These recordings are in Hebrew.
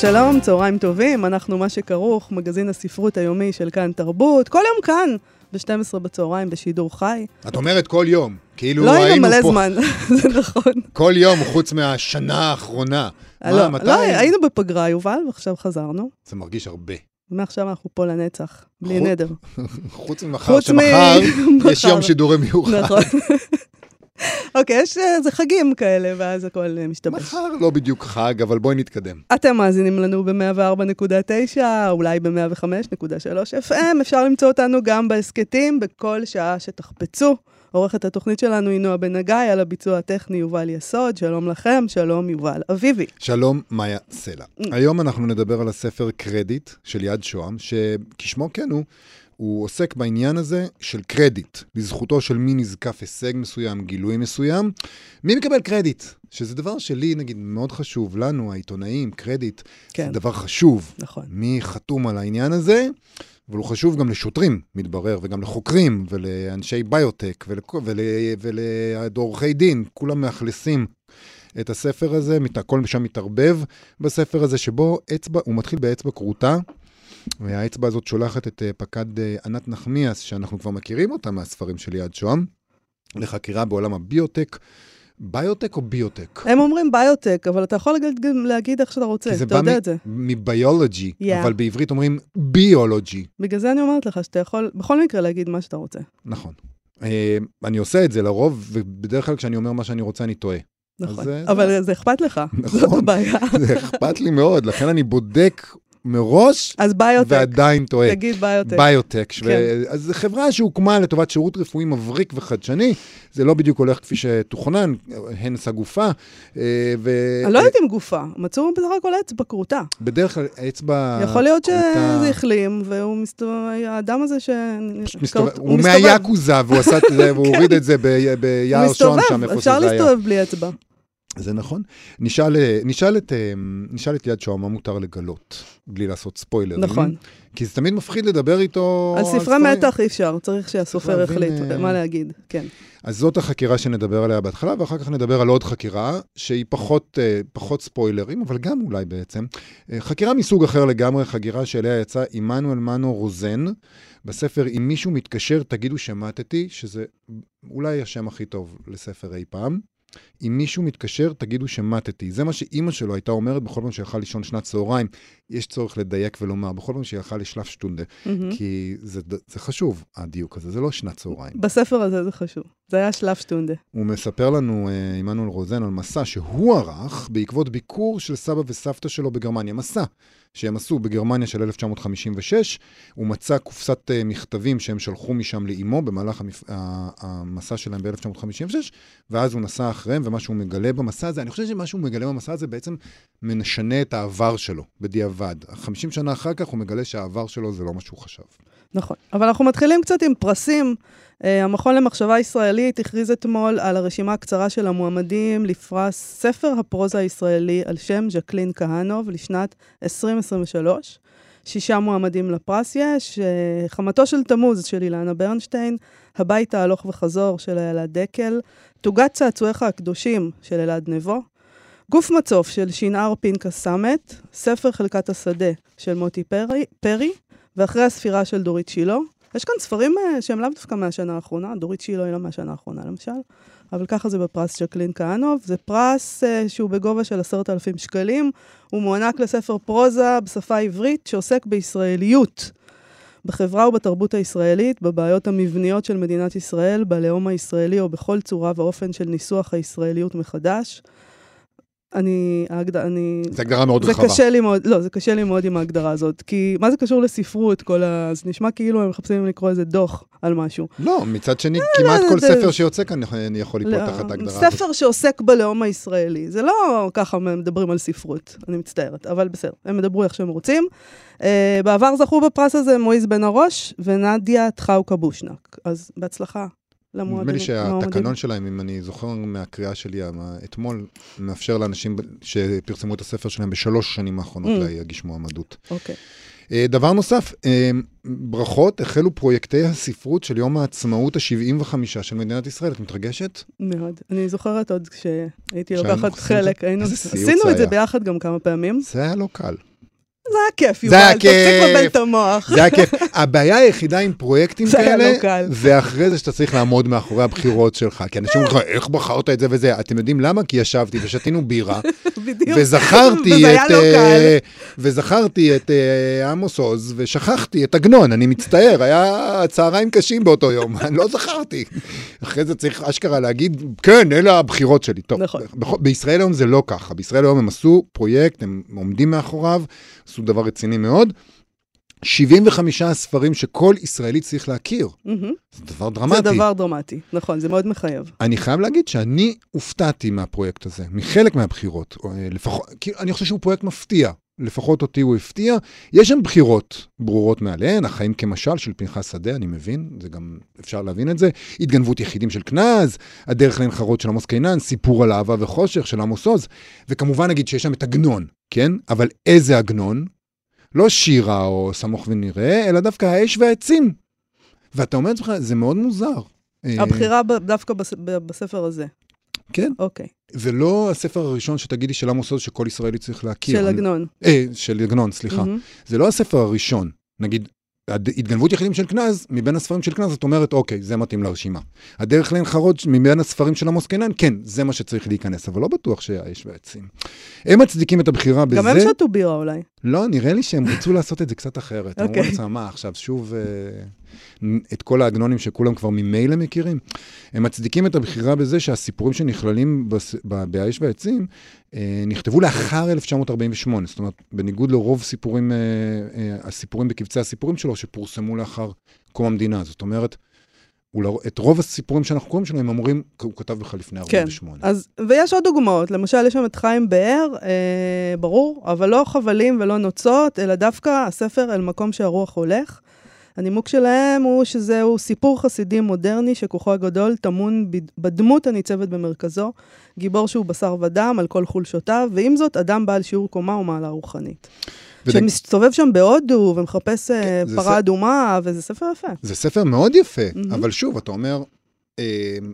שלום, צהריים טובים, אנחנו מה שכרוך, מגזין הספרות היומי של כאן תרבות, כל יום כאן, ב-12 בצהריים בשידור חי. את אומרת כל יום, כאילו לא היינו היינו מלא פה זמן, זה נכון. כל יום חוץ מהשנה האחרונה. מה, לא, מתי? לא, היינו בפגרה, יובל, ועכשיו חזרנו. זה מרגיש הרבה. ומעכשיו אנחנו פה לנצח, בלי חוץ- נדר. חוץ ממחר, שמחר יש. יום שידורי מיוחד. נכון. אוקיי, יש איזה חגים כאלה, ואז הכל אה, משתבש. מחר לא בדיוק חג, אבל בואי נתקדם. אתם מאזינים לנו ב-104.9, אולי ב-105.3 FM, אפשר למצוא אותנו גם בהסכתים בכל שעה שתחפצו. עורכת התוכנית שלנו היא נועה בן הגיא, על הביצוע הטכני יובל יסוד, שלום לכם, שלום יובל אביבי. שלום, מאיה סלע. היום אנחנו נדבר על הספר קרדיט של יד שוהם, שכשמו כן הוא, הוא עוסק בעניין הזה של קרדיט, לזכותו של מי נזקף הישג מסוים, גילוי מסוים, מי מקבל קרדיט? שזה דבר שלי, נגיד, מאוד חשוב, לנו, העיתונאים, קרדיט, כן. זה דבר חשוב. נכון. מי חתום על העניין הזה, אבל הוא חשוב גם לשוטרים, מתברר, וגם לחוקרים, ולאנשי ביוטק, ולכ- ול- ולעורכי דין, כולם מאכלסים את הספר הזה, הכל שם מתערבב בספר הזה, שבו אצבע, הוא מתחיל באצבע כרותה, והאצבע הזאת שולחת את אה, פקד אה, ענת נחמיאס, שאנחנו כבר מכירים אותה מהספרים של יד שוהם, לחקירה בעולם הביוטק. ביוטק או ביוטק? הם אומרים ביוטק, אבל אתה יכול להגיד, להגיד איך שאתה רוצה, זה אתה בא יודע מ- את זה. מביולוגי, Yeah. אבל בעברית אומרים ביולוגי. בגלל זה אני אומרת לך שאתה יכול בכל מקרה להגיד מה שאתה רוצה. נכון. אה, אני עושה את זה לרוב, ובדרך כלל כשאני אומר מה שאני רוצה, אני טועה. נכון. זה- אבל זה אכפת לך, נכון. זאת הבעיה. זה אכפת לי מאוד, לכן אני בודק מראש, אז ביוטק, ועדיין טועה. תגיד ביוטק. ביוטק. ו- כן. אז זו חברה שהוקמה לטובת שירות רפואי מבריק וחדשני, זה לא בדיוק הולך כפי שתוכנן, הנס הגופה, אה, ו- אני לא יודעת אם גופה, מצאו בסך הכל אצבע כרותה. בדרך כלל אצבע... יכול להיות כרותה- שזה החלים, והוא מסתובב, האדם הזה ש... מסתובב- הוא הוא מסתובב. מהיאקוזה, והוא עשה את זה, והוא הוריד את זה הוא ביער שון שם, מסתובב, איפה אפשר שזה היה. להסתובב בלי אצבע. זה נכון. נשאל, אה, נשאל, את, אה, נשאל את יד שוהם מה מותר לגלות, בלי לעשות ספוילרים. נכון. כי זה תמיד מפחיד לדבר איתו על ספרי. מתח אי אפשר, צריך שהסופר יחליט אה, מה להגיד, כן. אז זאת החקירה שנדבר עליה בהתחלה, ואחר כך נדבר על עוד חקירה, שהיא פחות, אה, פחות ספוילרים, אבל גם אולי בעצם. חקירה מסוג אחר לגמרי, חקירה שאליה יצא עמנואל מנו רוזן, בספר "אם מישהו מתקשר, תגידו שמטתי", שזה אולי השם הכי טוב לספר אי פעם. אם מישהו מתקשר, תגידו שמטתי. זה מה שאימא שלו הייתה אומרת בכל פעם שיכול לישון שנת צהריים. יש צורך לדייק ולומר, בכל פעם שיכול לשלף שטונדה. מהמם. כי זה, זה חשוב, הדיוק הזה, זה לא שנת צהריים. בספר הזה זה חשוב. זה היה שלב שטונדה. הוא מספר לנו, אה, עמנואל רוזן, על מסע שהוא ערך בעקבות ביקור של סבא וסבתא שלו בגרמניה. מסע שהם עשו בגרמניה של 1956. הוא מצא קופסת אה, מכתבים שהם שלחו משם לאימו במהלך המפ... המסע שלהם ב-1956, ואז הוא נסע אחריהם, ומה שהוא מגלה במסע הזה, אני חושב שמה שהוא מגלה במסע הזה בעצם משנה את העבר שלו, בדיעבד. 50 שנה אחר כך הוא מגלה שהעבר שלו זה לא מה שהוא חשב. נכון. אבל אנחנו מתחילים קצת עם פרסים. Uh, המכון למחשבה ישראלית הכריז אתמול על הרשימה הקצרה של המועמדים לפרס ספר הפרוזה הישראלי על שם ז'קלין כהנוב לשנת 2023. שישה מועמדים לפרס יש, uh, חמתו של תמוז של אילנה ברנשטיין, הבית ההלוך וחזור של איילה דקל, תוגת צעצועיך הקדושים של אלעד נבו, גוף מצוף של שנער פנקס סמט, ספר חלקת השדה של מוטי פרי, פרי ואחרי הספירה של דורית שילה. יש כאן ספרים אה, שהם לאו דווקא מהשנה האחרונה, דורית שילה היא לא מהשנה האחרונה למשל, אבל ככה זה בפרס ז'קלין כהנוב. זה פרס אה, שהוא בגובה של עשרת אלפים שקלים, הוא מוענק לספר פרוזה בשפה העברית שעוסק בישראליות. בחברה ובתרבות הישראלית, בבעיות המבניות של מדינת ישראל, בלאום הישראלי או בכל צורה ואופן של ניסוח הישראליות מחדש. אני, ההגד... אני... זו הגדרה מאוד זה רחבה. קשה לי מאוד, לא, זה קשה לי מאוד עם ההגדרה הזאת, כי מה זה קשור לספרות, כל ה... זה נשמע כאילו הם מחפשים לקרוא איזה דוח על משהו. לא, מצד שני, כמעט לא, כל ספר שיוצא כאן אני יכול ליפול לא, תחת ההגדרה הזאת. ספר שעוסק בלאום הישראלי. זה לא ככה מדברים על ספרות, אני מצטערת, אבל בסדר, הם ידברו איך שהם רוצים. Uh, בעבר זכו בפרס הזה מועיז בן הראש ונדיה טחאוקה בושנק. אז בהצלחה למועמדים. נדמה לי. שהתקנון שלהם, אם אני זוכר מהקריאה שלי אתמול, מאפשר לאנשים שפרסמו את הספר שלהם בשלוש שנים האחרונות Mm. להגיש מועמדות. אוקיי. אה, דבר נוסף, אה, ברכות, החלו פרויקטי הספרות של יום העצמאות ה-75 של מדינת ישראל. את מתרגשת? מאוד. אני זוכרת עוד כשהייתי לוקחת? חלק, היינו, עשינו את זה. ביחד גם כמה פעמים. זה היה לא קל. זה היה כיף, יובל, תפסיק. לבלבל את המוח. זה היה כיף. הבעיה היחידה עם פרויקטים כאלה, לא. זה אחרי זה שאתה צריך לעמוד מאחורי הבחירות שלך. כי אנשים אומרים לך, איך בחרת את זה וזה? אתם יודעים למה? כי ישבתי ושתינו בירה. וזכרתי את... לא אה, וזכרתי את אה, עמוס עוז, ושכחתי את עגנון, אני מצטער, היה צהריים קשים באותו יום, אני לא זכרתי. אחרי זה צריך אשכרה להגיד, כן, אלה הבחירות שלי. טוב, נכון. בישראל היום זה לא ככה, בישראל היום הם עשו פרויקט, הם עומדים מאחוריו, עשו דבר רציני מאוד. 75 ספרים שכל ישראלי צריך להכיר. מהמם. זה דבר דרמטי. זה דבר דרמטי, נכון, זה מאוד מחייב. אני חייב להגיד שאני הופתעתי מהפרויקט הזה, מחלק מהבחירות. אה, לפחות, אני חושב שהוא פרויקט מפתיע. לפחות אותי הוא הפתיע. יש שם בחירות ברורות מעליהן, החיים כמשל של פנחס שדה, אני מבין, זה גם, אפשר להבין את זה. התגנבות יחידים של כנז, הדרך לעין חרוד של עמוס קינן, סיפור על אהבה וחושך של עמוס עוז, וכמובן נגיד שיש שם את עגנון, כן? אבל איזה עגנון? לא שירה או סמוך ונראה, אלא דווקא האש והעצים. ואתה אומר לעצמך, זה מאוד מוזר. אה, הבחירה דווקא בספר הזה. כן. אוקיי. זה לא הספר הראשון שתגידי של עמוס עוז שכל ישראלי צריך להכיר. של עגנון. אה, של עגנון, סליחה. מהמם. זה לא הספר הראשון. נגיד, התגנבות יחידים של כנז, מבין הספרים של כנז, את אומרת, אוקיי, זה מתאים לרשימה. הדרך לעין חרוד, מבין הספרים של עמוס קינן, כן, זה מה שצריך להיכנס, אבל לא בטוח שהאש והעצים. הם מצדיקים את הבחירה בזה. גם הם שתו בירה אולי. לא, נראה לי שהם רצו לעשות את זה קצת אחרת. אמרו אוקיי. לעצמם, מה, עכשיו שוב אה, את כל העגנונים שכולם כבר ממילא מכירים? הם מצדיקים את הבחירה בזה שהסיפורים שנכללים בס- ב- באש והעצים אה, נכתבו לאחר 1948. זאת אומרת, בניגוד לרוב סיפורים, אה, הסיפורים בקבצי הסיפורים שלו, שפורסמו לאחר קום המדינה. זאת אומרת, את רוב הסיפורים שאנחנו קוראים שלו, הם אמורים, הוא כתב בכלל לפני כן. 48. אז, ויש עוד דוגמאות, למשל יש שם את חיים באר, אה, ברור, אבל לא חבלים ולא נוצות, אלא דווקא הספר אל מקום שהרוח הולך. הנימוק שלהם הוא שזהו סיפור חסידי מודרני שכוחו הגדול טמון בד- בדמות הניצבת במרכזו, גיבור שהוא בשר ודם על כל חולשותיו, ועם זאת אדם בעל שיעור קומה ומעלה רוחנית. ונג- שמסתובב שם בהודו ומחפש אה, כן, פרה ס- אדומה, וזה ספר יפה. זה ספר מאוד יפה, מהמם. אבל שוב, אתה אומר, אה,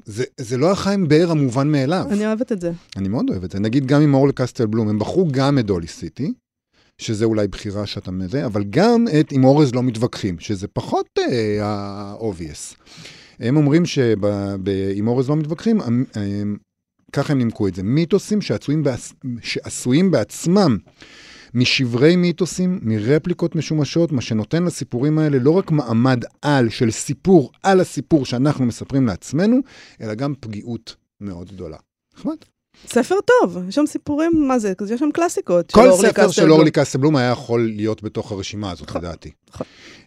זה, זה לא החיים באר המובן מאליו. אני אוהבת את זה. אני מאוד אוהב את זה. נגיד גם עם אורל קסטל בלום, הם בחרו גם את דולי סיטי, שזה אולי בחירה שאתה מזה, אבל גם את עם אורז לא מתווכחים, שזה פחות ה-obvious. הם אומרים שעם אורז לא מתווכחים, ככה הם נימקו את זה, מיתוסים שעשויים, בעצ... שעשויים בעצמם משברי מיתוסים, מרפליקות משומשות, מה שנותן לסיפורים האלה לא רק מעמד על של סיפור על הסיפור שאנחנו מספרים לעצמנו, אלא גם פגיעות מאוד גדולה. נחמד. ספר טוב, יש שם סיפורים, מה זה? יש שם קלאסיקות. של כל אורלי ספר של. אורלי קסטלבלום היה יכול להיות בתוך הרשימה הזאת, נכון, לדעתי. נכון.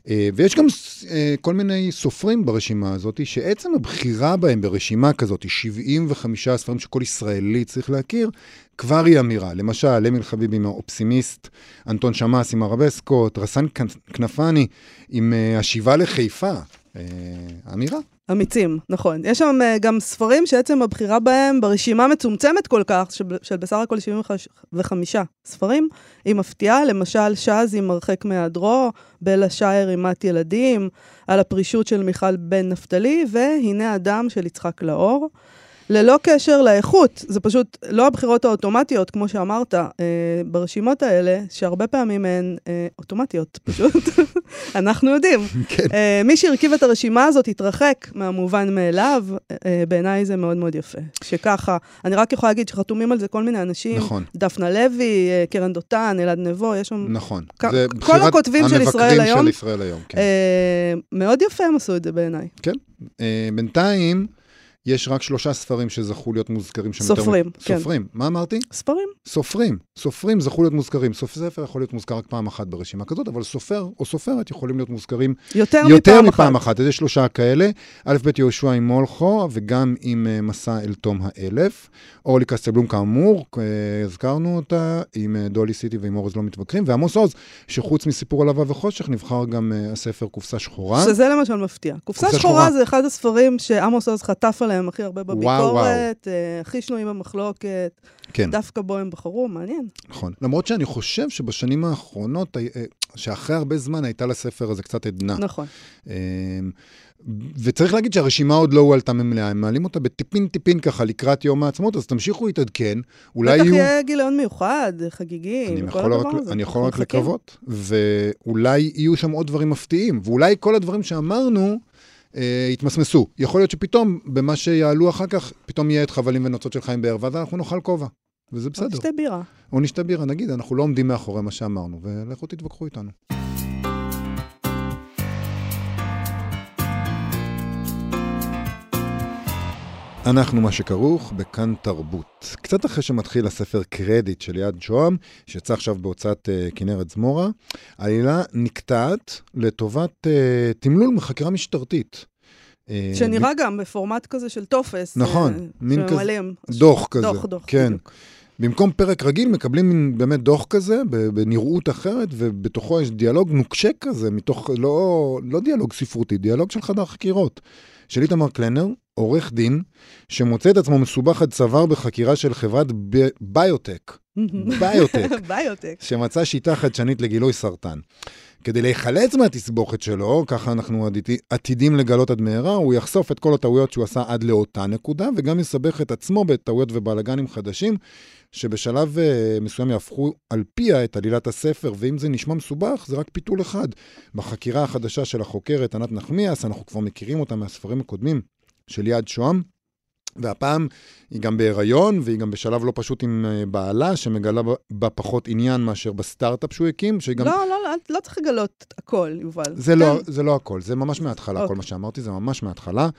אה, ויש גם אה, כל מיני סופרים ברשימה הזאת, שעצם הבחירה בהם ברשימה כזאת, 75 ספרים שכל ישראלי צריך להכיר, כבר היא אמירה. למשל, אמיל חביב עם האופסימיסט, אנטון שמאס עם הרבסקות, רסן כנ- כנפני עם אה, השיבה לחיפה. אמירה. אמיצים, נכון. יש שם אה, גם ספרים שעצם הבחירה בהם ברשימה מצומצמת כל כך, של, בסך הכל 75 ספרים, היא מפתיעה. למשל, שז עם הרחק מהיעדרו, בלה שייר עם מת ילדים, על הפרישות של מיכל בן נפתלי, והנה אדם של יצחק לאור. ללא קשר לאיכות, זה פשוט לא הבחירות האוטומטיות, כמו שאמרת, אה, ברשימות האלה, שהרבה פעמים הן אה, אוטומטיות, פשוט. אנחנו יודעים. כן. אה, מי שהרכיב את הרשימה הזאת התרחק מהמובן מאליו, אה, בעיניי זה מאוד מאוד יפה. שככה, אני רק יכולה להגיד שחתומים על זה כל מיני אנשים, נכון, דפנה לוי, אה, קרן דותן, אלעד נבו, יש שם... נכון. כ- כל הכותבים של ישראל המבקרים היום, של ישראל היום, כן. אה, מאוד יפה הם עשו את זה בעיניי. אה, בינתיים, יש רק שלושה ספרים שזכו להיות מוזכרים שם. סופרים, יותר... כן. סופרים, מה אמרתי? ספרים. סופרים. סופרים זכו להיות מוזכרים. סוף ספר יכול להיות מוזכר רק פעם אחת ברשימה כזאת, אבל סופר או סופרת יכולים להיות מוזכרים יותר, יותר מפעם מפעם אחת. אחת. אז יש שלושה כאלה, א' ב' יהושע עם מולכו, וגם עם אה, מסע אל תום האלף. אורלי קסטלבלום כאמור, אה, הזכרנו אותה, עם אה, דולי סיטי ועם אורז לא מתווכחים, ועמוס עוז, שחוץ מסיפור על אהבה וחושך, נבחר גם הספר קופסה שחורה. שזה למשל מפתיע. קופסה קופסה שחורה שחורה. זה אחד הספרים שעמוס עוז חטף עליהם הכי הרבה וואו, בביקורת, אה, הכי שנויים במחלוקת, כן. דווקא בו הם בחרו, מעניין. נכון. למרות שאני חושב שבשנים האחרונות, אה, אה, שאחרי הרבה זמן הייתה לספר הזה קצת עדנה. נכון. וצריך להגיד שהרשימה עוד לא הועלתה ממלאה, הם מעלים אותה בטיפין טיפין ככה לקראת יום העצמאות, אז תמשיכו להתעדכן, אולי בטח יהיו... יהיה גיליון מיוחד, חגיגי, וכל יכול רק, הדבר הזה. אני יכול רק. לקוות, ואולי יהיו שם עוד דברים מפתיעים, ואולי כל הדברים שאמרנו אה, יתמסמסו. יכול להיות שפתאום, במה שיעלו אחר כך, פתאום יהיה את חבלים ונוצות של חיים באר, ואז אנחנו נאכל כובע, וזה בסדר. שתי בירה. או נשתה בירה, נגיד, אנחנו לא עומדים מאחורי מה שאמרנו, ולכו תתווכחו איתנו. אנחנו מה שכרוך בכאן תרבות. קצת אחרי שמתחיל הספר קרדיט של יד שוהם, שיצא עכשיו בהוצאת uh, כנרת זמורה, העלילה נקטעת לטובת uh, תמלול מחקירה משטרתית. אה, שנראה גם בפורמט כזה של טופס. נכון, אה, מין כזה- שממלאים. דוח כזה. דוח, דוח. כן. בדיוק. במקום פרק רגיל מקבלים מין באמת דוח כזה, בנראות אחרת, ובתוכו יש דיאלוג נוקשה כזה, מתוך, לא, לא דיאלוג ספרותי, דיאלוג של חדר חקירות. של איתמר קלנר, עורך דין, שמוצא את עצמו מסובך עד צוואר בחקירה של חברת ב- ביוטק, ביוטק, ביוטק. שמצא שיטה חדשנית לגילוי סרטן. כדי להיחלץ מהתסבוכת שלו, ככה אנחנו עתידי- עתידים לגלות עד מהרה, הוא יחשוף את כל הטעויות שהוא עשה עד לאותה נקודה, וגם יסבך את עצמו בטעויות ובלאגנים חדשים, שבשלב uh, מסוים יהפכו על פיה את עלילת הספר, ואם זה נשמע מסובך, זה רק פיתול אחד. בחקירה החדשה של החוקרת ענת נחמיאס, אנחנו כבר מכירים אותה מהספרים הקודמים של יד שוהם, והפעם היא גם בהיריון, והיא גם בשלב לא פשוט עם אה, בעלה, שמגלה בה- פחות עניין מאשר בסטארט-אפ שהוא הקים, שגם... לא, לא, לא, לא צריך לגלות הכל, יובל. זה לא, תן. זה לא הכל, זה ממש מההתחלה, כל אוקיי. מה שאמרתי, זה ממש מההתחלה.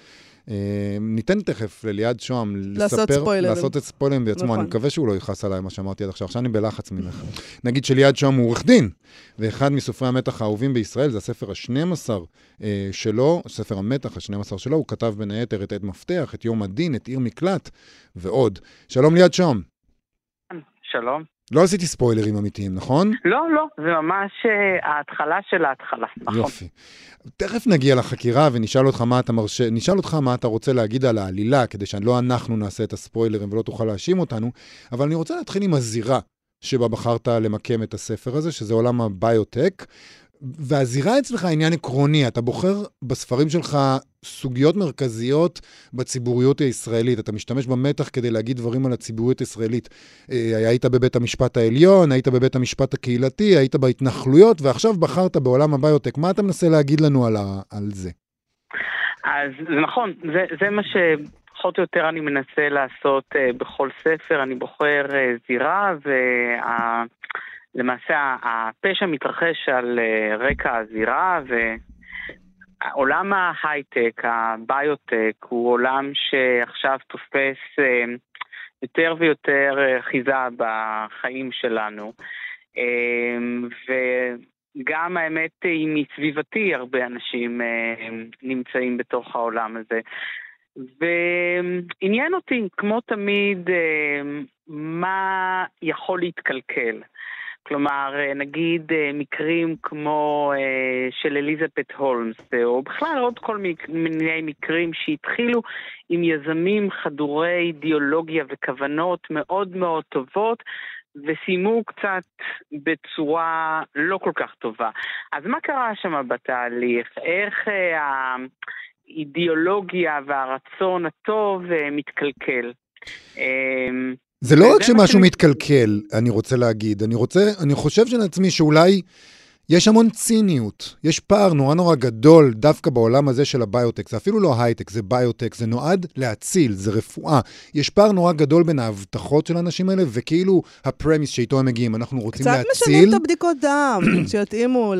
אה, ניתן תכף לליעד שוהם לעשות לספר, ספוילרים. לעשות את ספוילרים בעצמו, נכון. אני מקווה שהוא לא יכעס עליי מה שאמרתי עד עכשיו, עכשיו אני בלחץ ממך. נגיד שליעד שוהם הוא עורך דין, ואחד מסופרי המתח האהובים בישראל, זה הספר ה-12 אה, שלו, ספר המתח ה-12 שלו, הוא כתב בין היתר את עד מפתח, את יום הדין, את עיר מקלט ועוד. שלום ליעד שוהם. שלום. לא עשיתי ספוילרים אמיתיים, נכון? לא, לא, זה ממש אה, ההתחלה של ההתחלה, נכון. יופי. תכף נגיע לחקירה ונשאל אותך מה אתה מרשה, נשאל אותך מה אתה רוצה להגיד על העלילה, כדי שלא אנחנו נעשה את הספוילרים ולא תוכל להאשים אותנו, אבל אני רוצה להתחיל עם הזירה שבה בחרת למקם את הספר הזה, שזה עולם הביוטק. והזירה אצלך עניין עקרוני, אתה בוחר בספרים שלך סוגיות מרכזיות בציבוריות הישראלית, אתה משתמש במתח כדי להגיד דברים על הציבוריות הישראלית. אה, היית בבית המשפט העליון, היית בבית המשפט הקהילתי, היית בהתנחלויות, ועכשיו בחרת בעולם הביוטק. מה אתה מנסה להגיד לנו על, ה, על זה? אז זה נכון, זה, זה מה שפחות או יותר אני מנסה לעשות uh, בכל ספר, אני בוחר uh, זירה, ולמעשה הפשע מתרחש על uh, רקע הזירה, ועולם ההייטק, הביוטק, הוא עולם שעכשיו תופס uh, יותר ויותר uh, חיזה בחיים שלנו. Um, ו... גם האמת היא מסביבתי, הרבה אנשים אה, נמצאים בתוך העולם הזה. ועניין אותי, כמו תמיד, אה, מה יכול להתקלקל. כלומר, אה, נגיד אה, מקרים כמו אה, של אליזבת הולמס, אה, או בכלל עוד כל מיני מקרים שהתחילו עם יזמים חדורי אידיאולוגיה וכוונות מאוד מאוד טובות, וסיימו קצת בצורה לא כל כך טובה. אז מה קרה שם בתהליך? איך אה, האידיאולוגיה והרצון הטוב אה, מתקלקל? אה, זה לא רק זה מה שמשהו שאני- מתקלקל, אני רוצה להגיד. אני רוצה, אני חושב של עצמי שאולי יש המון ציניות, יש פער נורא נורא גדול דווקא בעולם הזה של הביוטק, זה אפילו לא הייטק, זה ביוטק, זה נועד להציל, זה רפואה. יש פער נורא גדול בין ההבטחות של האנשים האלה וכאילו הפרמיס שאיתו הם מגיעים, אנחנו רוצים קצת להציל. משנים את הבדיקות דם, שיתאימו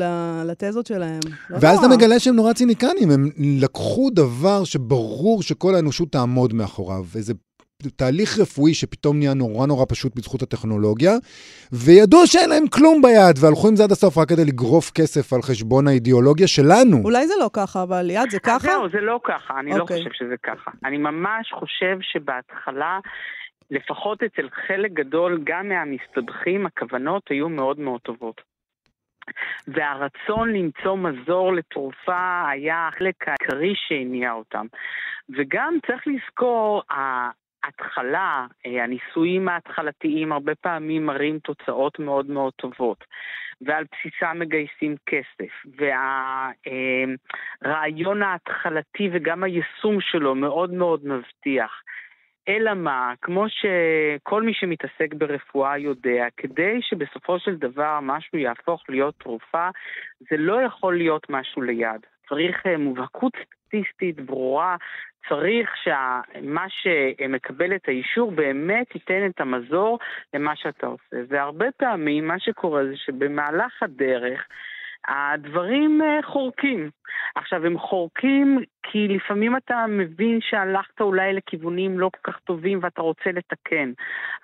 לתזות שלהם. לא ואז אתה. מגלה שהם נורא ציניקנים, הם לקחו דבר שברור שכל האנושות תעמוד מאחוריו, איזה תהליך רפואי שפתאום נהיה נורא נורא פשוט בזכות הטכנולוגיה, וידעו שאין להם כלום ביד, והלכו עם זה עד הסוף רק כדי לגרוף כסף על חשבון האידיאולוגיה שלנו. אולי זה לא ככה, אבל ליד זה ככה? זהו, זה לא ככה, אני לא אוקיי. חושב שזה ככה. אני ממש חושב שבהתחלה, לפחות אצל חלק גדול, גם מהמסתבכים, הכוונות היו מאוד מאוד טובות. והרצון למצוא מזור לתרופה היה החלק העיקרי שהניע אותם. וגם צריך לזכור, ההתחלה, אה, הניסויים ההתחלתיים הרבה פעמים מראים תוצאות מאוד מאוד טובות. ועל בסיסם מגייסים כסף. והרעיון ההתחלתי וגם היישום שלו מאוד מאוד מבטיח. אלא מה, כמו שכל מי שמתעסק ברפואה יודע, כדי שבסופו של דבר משהו יהפוך להיות תרופה, זה לא יכול להיות משהו ליד. צריך אה, מובהקות סטטיסטית ברורה, צריך שמה שמקבל את האישור באמת ייתן את המזור למה שאתה עושה. והרבה פעמים מה שקורה זה שבמהלך הדרך הדברים אה, חורקים. עכשיו, הם חורקים כי לפעמים אתה מבין שהלכת אולי לכיוונים לא כל כך טובים ואתה רוצה לתקן.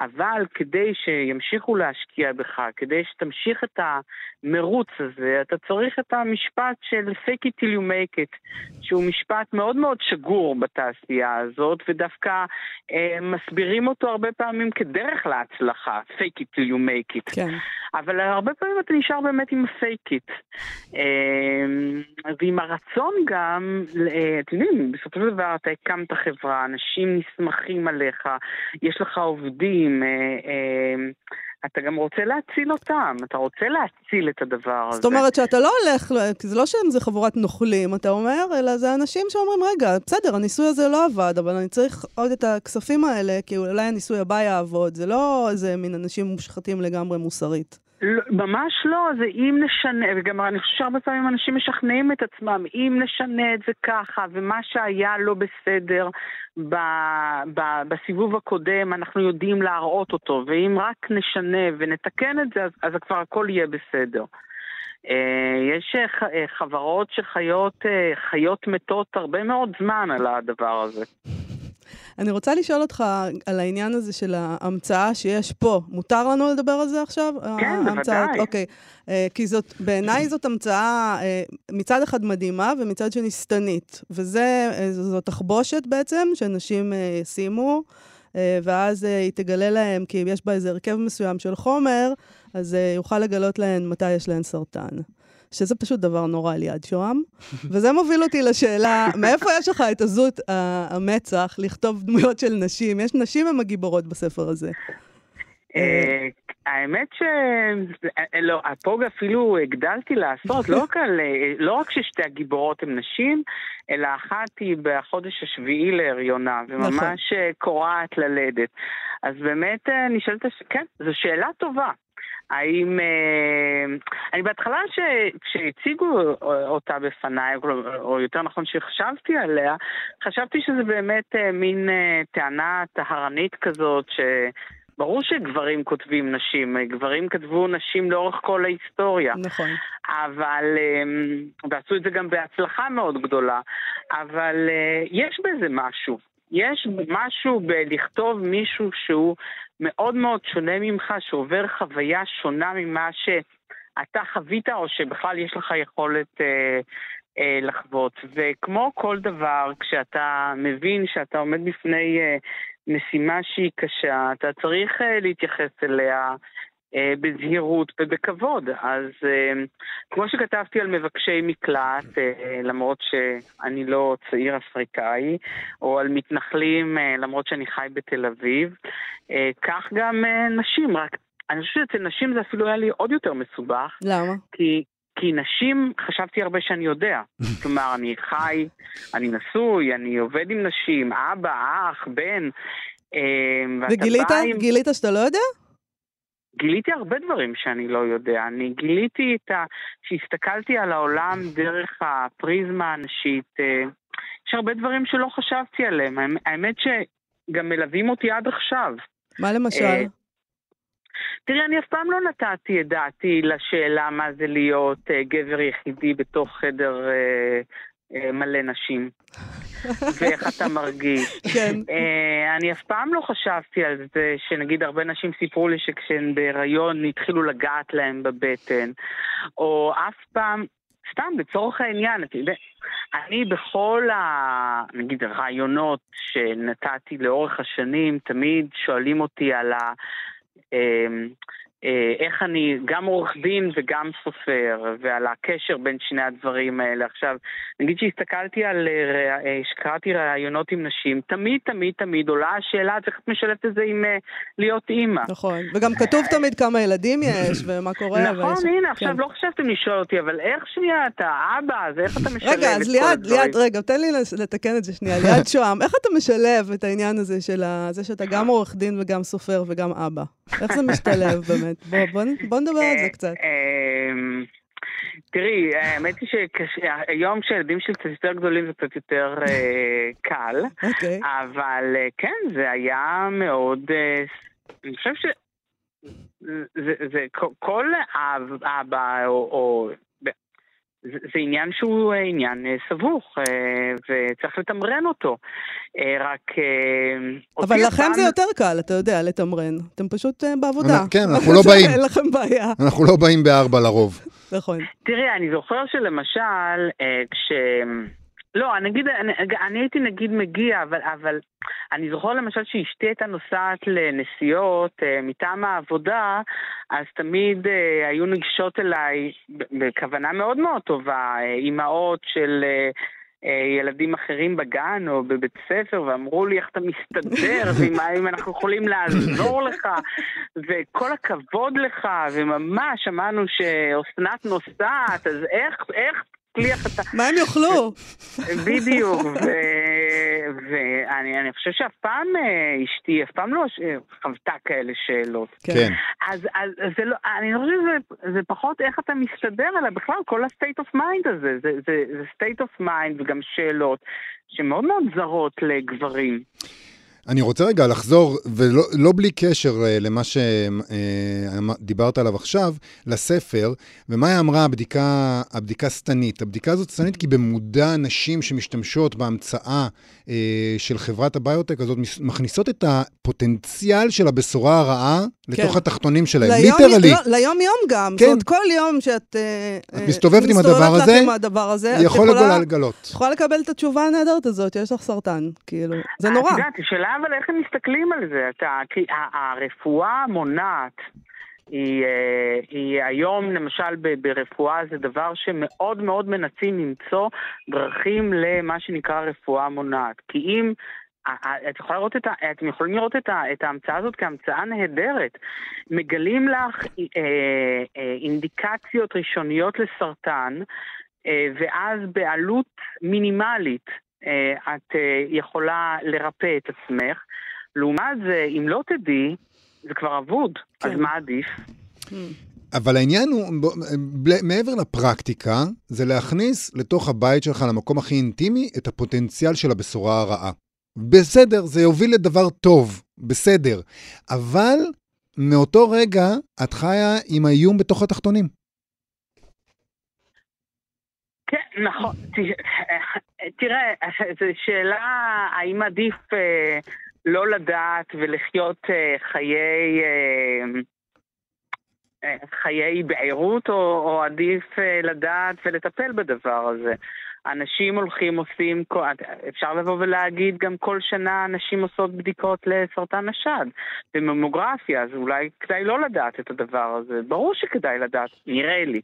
אבל כדי שימשיכו להשקיע בך, כדי שתמשיך את המרוץ הזה, אתה צריך את המשפט של fake it till you make it, שהוא משפט מאוד מאוד שגור בתעשייה הזאת, ודווקא אה, מסבירים אותו הרבה פעמים כדרך להצלחה, fake it till you make it. כן. אבל הרבה פעמים אתה נשאר באמת עם הפייקית. ועם הרצון גם, אה, אתם יודעים, בסופו של דבר אתה הקמת חברה, אנשים נסמכים עליך, יש לך עובדים, אה, אה, אתה גם רוצה להציל אותם, אתה רוצה להציל את הדבר הזה. זאת אומרת שאתה לא הולך, כי זה לא שהם זה חבורת נוכלים, אתה אומר, אלא זה אנשים שאומרים, רגע, בסדר, הניסוי הזה לא עבד, אבל אני צריך עוד את הכספים האלה, כי אולי הניסוי הבא יעבוד. זה לא איזה מין אנשים מושחתים לגמרי מוסרית. לא, ממש לא, זה אם נשנה, וגם אני חושבת שהרבה פעמים אנשים משכנעים את עצמם, אם נשנה את זה ככה, ומה שהיה לא בסדר ב, ב, בסיבוב הקודם, אנחנו יודעים להראות אותו, ואם רק נשנה ונתקן את זה, אז, אז כבר הכל יהיה בסדר. אה, יש אה, אה, חברות שחיות חיות מתות הרבה מאוד זמן על הדבר הזה. אני רוצה לשאול אותך על העניין הזה של ההמצאה שיש פה. מותר לנו לדבר על זה עכשיו? כן, ההמצאה- בוודאי. אוקיי. אה, כי זאת, בעיניי זאת המצאה אה, מצד אחד מדהימה ומצד שני שטנית. וזה, אה, זאת תחבושת בעצם, שאנשים אה, שימו, אה, ואז אה, היא תגלה להם, כי אם יש בה איזה הרכב מסוים של חומר, אז אה, יוכל לגלות להן מתי יש להן סרטן. שזה פשוט דבר נורא ליד שוהם. וזה מוביל אותי לשאלה, מאיפה יש לך את עזות ה- המצח לכתוב דמויות של נשים? יש נשים הן הגיבורות בספר הזה. אה, האמת ש... אה, לא, פה אפילו הגדלתי לעשות, לא רק, על, אה, לא רק ששתי הגיבורות הן נשים, אלא אחת היא בחודש השביעי להריונה, וממש אה, קורעת ללדת. אז באמת אה, נשאלת, כן, זו שאלה טובה. האם... אה, אני בהתחלה, ש... כשהציגו אותה בפניי, או- או יותר נכון שחשבתי עליה, חשבתי שזה באמת אה, מין אה, טענה טהרנית כזאת, ש... ברור שגברים כותבים נשים, גברים כתבו נשים לאורך כל ההיסטוריה, נכון. אבל, אמ, ועשו את זה גם בהצלחה מאוד גדולה, אבל אה, יש בזה משהו. יש משהו בלכתוב מישהו שהוא מאוד מאוד שונה ממך, שעובר חוויה שונה ממה שאתה חווית, או שבכלל יש לך יכולת אה, אה, לחוות. וכמו כל דבר, כשאתה מבין שאתה עומד בפני אה, משימה שהיא קשה, אתה צריך אה, להתייחס אליה בזהירות ובכבוד. אז אה, כמו שכתבתי על מבקשי מקלט, אה, למרות שאני לא צעיר אפריקאי, או על מתנחלים, אה, למרות שאני חי בתל אביב, אה, כך גם אה, נשים, רק אני חושבת שאצל נשים זה אפילו היה לי עוד יותר מסובך, למה? כי, כי נשים, חשבתי הרבה שאני יודע. כלומר, אני חי, אני נשוי, אני עובד עם נשים, אבא, אח, בן. אה, וגילית עם- גילית שאתה לא יודע? גיליתי הרבה דברים שאני לא יודע. אני גיליתי את ה... שהסתכלתי על העולם דרך הפריזמה הנשית. אה, יש הרבה דברים שלא חשבתי עליהם. האמת שגם מלווים אותי עד עכשיו. מה למשל? אה, תראי, אני אף פעם לא נתתי את דעתי לשאלה מה זה להיות uh, גבר יחידי בתוך חדר מלא נשים. ואיך אתה מרגיש. כן. Uh, אני אף פעם לא חשבתי על זה שנגיד הרבה נשים סיפרו לי שכשהן בהיריון התחילו לגעת להן בבטן, או אף פעם, סתם לצורך העניין, אתה יודע, אני בכל ה... נגיד הרעיונות שנתתי לאורך השנים, תמיד שואלים אותי על ה... אה, איך אני גם עורך דין וגם סופר, ועל הקשר בין שני הדברים האלה. עכשיו, נגיד שהסתכלתי על, אה, אה, שקראתי ראיונות עם נשים, תמיד, תמיד, תמיד עולה השאלה, צריך משלבת את זה עם להיות אימא. נכון, וגם כתוב תמיד כמה ילדים יש, ומה קורה. נכון, הנה, עכשיו כן. לא חשבתם לשאול אותי, אבל איך שנייה אתה אבא, אז איך אתה משלב את? רגע, אז ליעד, ליעד, רגע, תן לי לתקן את זה שנייה. ליעד שוהם, איך אתה משלב את העניין הזה של זה שאתה גם עורך דין וגם סופר וגם אבא? איך זה משתלב באמת? בוא, בוא, בוא נדבר על זה אה, קצת. אמ, תראי, האמת היא שהיום כשילדים שלי קצת יותר גדולים זה קצת יותר אה, קל, אוקיי. אבל אה, כן, זה היה מאוד, אני חושב ש... זה, זה כל אבא או זה עניין שהוא אה, עניין אה, סבוך, אה, וצריך לתמרן אותו. רק... אבל לכם פעם... זה יותר קל, אתה יודע, לתמרן. אתם פשוט בעבודה. כן, אנחנו לא באים. אין לכם בעיה. אנחנו לא באים בארבע לרוב. נכון. תראה, אני זוכר שלמשל, כש... לא, אני, אגיד, אני, אני הייתי נגיד מגיע, אבל, אבל אני זוכר למשל שאשתי הייתה נוסעת לנסיעות uh, מטעם העבודה, אז תמיד uh, היו ניגשות אליי בכוונה מאוד מאוד טובה, uh, אימהות של... uh, ילדים אחרים בגן או בבית ספר ואמרו לי איך אתה מסתדר? ואם אנחנו יכולים לעזור לך? וכל הכבוד לך וממש שמענו שאסנת נוסעת אז איך, איך תצליח אתה... מה הם יאכלו? בדיוק, ואני חושב שאף פעם אה, אשתי, אף פעם לא חוותה כאלה שאלות. כן. כן. אז זה לא, אני חושב שזה פחות איך אתה מסתדר, אלא בכלל כל ה-state of mind הזה, זה state of mind וגם שאלות שמאוד מאוד זרות לגברים. אני רוצה רגע לחזור, ולא לא בלי קשר uh, למה שדיברת uh, עליו עכשיו, לספר, ומה היא אמרה הבדיקה, הבדיקה שטנית. הבדיקה הזאת שטנית כי במודע נשים שמשתמשות בהמצאה uh, של חברת הביוטק הזאת, מכניסות את הפוטנציאל של הבשורה הרעה. לתוך התחתונים שלהם, ליטרלי. לא, ליום-יום גם. כן. זאת אומרת, כל יום שאת את מסתובבת עם הדבר הזה, עם הדבר הזה, יכול לגלות. את יכולה לקבל את התשובה הנהדרת הזאת, יש לך סרטן, כאילו, זה נורא. את יודעת, השאלה אבל איך הם מסתכלים על זה? אתה, כי הרפואה המונעת היא, אה, היא היום, למשל ברפואה, זה דבר שמאוד מאוד מנסים למצוא דרכים למה שנקרא רפואה מונעת. כי אם את יכולה לראות את ה, אתם יכולים לראות את, ה, את ההמצאה הזאת כהמצאה נהדרת. מגלים לך אה, אה, אינדיקציות ראשוניות לסרטן, אה, ואז בעלות מינימלית אה, את אה, יכולה לרפא את עצמך. לעומת זה, אם לא תדעי, זה כבר אבוד, כן. אז מה עדיף? אבל העניין הוא, מעבר לפרקטיקה, זה להכניס לתוך הבית שלך, למקום הכי אינטימי, את הפוטנציאל של הבשורה הרעה. בסדר, זה יוביל לדבר טוב, בסדר. אבל מאותו רגע את חיה עם האיום בתוך התחתונים. כן, נכון. תראה, זו שאלה האם עדיף אה, לא לדעת ולחיות אה, חיי... אה, חיי בעירות, או, או עדיף לדעת ולטפל בדבר הזה. אנשים הולכים, עושים, אפשר לבוא ולהגיד גם כל שנה אנשים עושות בדיקות לסרטן השד בממוגרפיה, אז אולי כדאי לא לדעת את הדבר הזה. ברור שכדאי לדעת, נראה לי.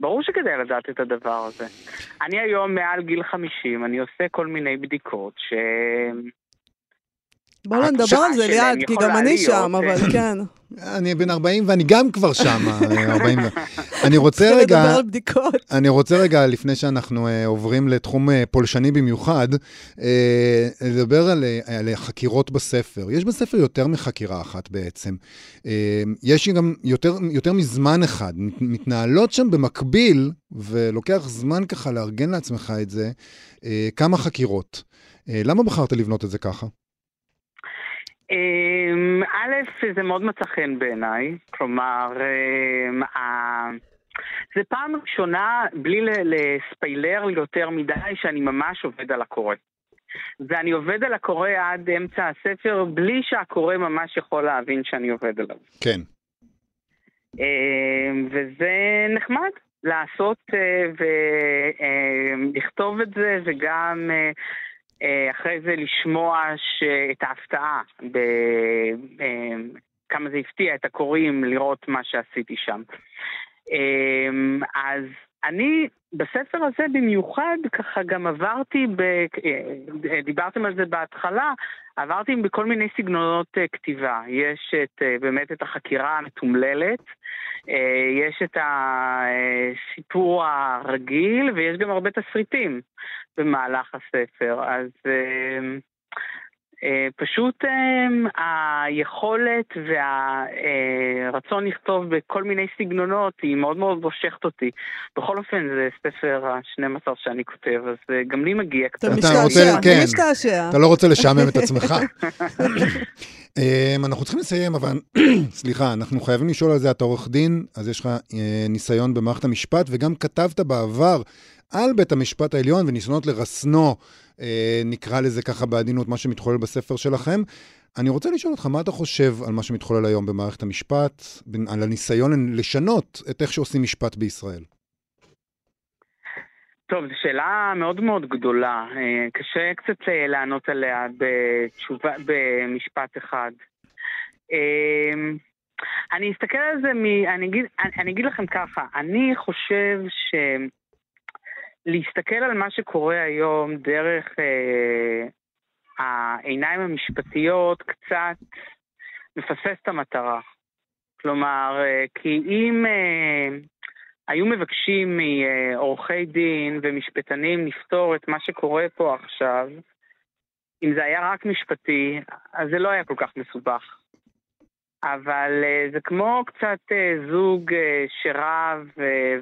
ברור שכדאי לדעת את הדבר הזה. אני היום מעל גיל 50, אני עושה כל מיני בדיקות ש... בוא לא נדבר על זה ליד, כי גם אני שם, אה, אבל כן. אני בן 40 ואני גם כבר שם, אה, 40. ו- אני רוצה צריך רגע, לדבר על בדיקות. אני רוצה רגע, לפני שאנחנו אה, עוברים לתחום אה, פולשני במיוחד, אה, לדבר על, אה, על חקירות בספר. יש בספר יותר מחקירה אחת בעצם. אה, יש גם יותר, יותר מזמן אחד. מת- מתנהלות שם במקביל, ולוקח זמן ככה לארגן לעצמך את זה, אה, כמה חקירות. אה, למה בחרת לבנות את זה ככה? אמ, א', זה מאוד מצא חן בעיניי, כלומר, אמ, זה פעם ראשונה, בלי לספיילר יותר מדי, שאני ממש עובד על הקורא. ואני עובד על הקורא עד אמצע הספר, בלי שהקורא ממש יכול להבין שאני עובד עליו. כן. אמ, וזה נחמד לעשות אה, ולכתוב את זה, וגם אה, אחרי זה לשמוע את ההפתעה, ב- כמה זה הפתיע את הקוראים לראות מה שעשיתי שם. אמ, אז אני בספר הזה במיוחד ככה גם עברתי, ב, אה, דיברתם על זה בהתחלה, עברתי בכל מיני סגנונות אה, כתיבה. יש את, אה, באמת את החקירה המתומללת, אה, יש את הסיפור הרגיל ויש גם הרבה תסריטים במהלך הספר. אז אה, אה, פשוט אה, היכולת והרצון לכתוב בכל מיני סגנונות היא מאוד מאוד מושכת אותי. בכל אופן זה ספר ה-12 שאני כותב, אז אה, גם לי מגיע קצת. אתה אתה משתעשע, רוצה- אתה כן. משתעשע. אתה לא רוצה לשעמם את עצמך. אמ, אנחנו צריכים לסיים, אבל סליחה, אנחנו חייבים לשאול על זה. אתה עורך דין, אז יש לך אה, ניסיון במערכת המשפט, וגם כתבת בעבר על בית המשפט העליון וניסיונות לרסנו, אה, נקרא לזה ככה בעדינות, מה שמתחולל בספר שלכם. אני רוצה לשאול אותך, מה אתה חושב על מה שמתחולל היום במערכת המשפט, על הניסיון לשנות את איך שעושים משפט בישראל? טוב, זו שאלה מאוד מאוד גדולה. אה, קשה קצת אה, לענות עליה בתשובה, במשפט אחד. אה, אני אסתכל על זה, מ... אני, אגיד, אני, אגיד לכם ככה, אני חושב שלהסתכל על מה שקורה היום דרך אה, העיניים המשפטיות קצת מפספס את המטרה. כלומר, אה, כי אם... אה, היו מבקשים מעורכי דין ומשפטנים לפתור את מה שקורה פה עכשיו, אם זה היה רק משפטי, אז זה לא היה כל כך מסובך. אבל uh, זה כמו קצת uh, זוג uh, שרב,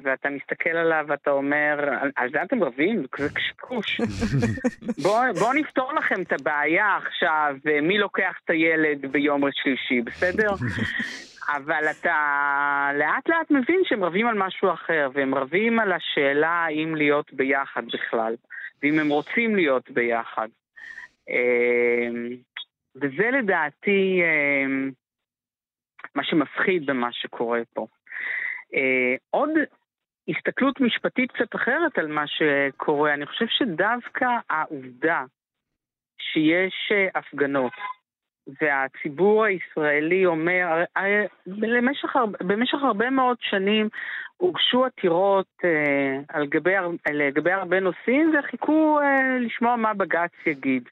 ואתה מסתכל עליו ואתה אומר, על, זה אתם רבים? זה קשקוש. בואו בוא נפתור לכם את הבעיה עכשיו, מי לוקח את הילד ביום שלישי, בסדר? אבל אתה לאט לאט מבין שהם רבים על משהו אחר, והם רבים על השאלה האם להיות ביחד בכלל, ואם הם רוצים להיות ביחד. וזה לדעתי מה שמפחיד במה שקורה פה. אה, עוד הסתכלות משפטית קצת אחרת על מה שקורה, אני חושב שדווקא העובדה שיש אה, הפגנות, והציבור הישראלי אומר, הרי במשך, במשך הרבה מאוד שנים הוגשו עתירות אה, על גבי, הר- על גבי הרבה נושאים וחיכו אה, לשמוע מה בג"ץ יגיד.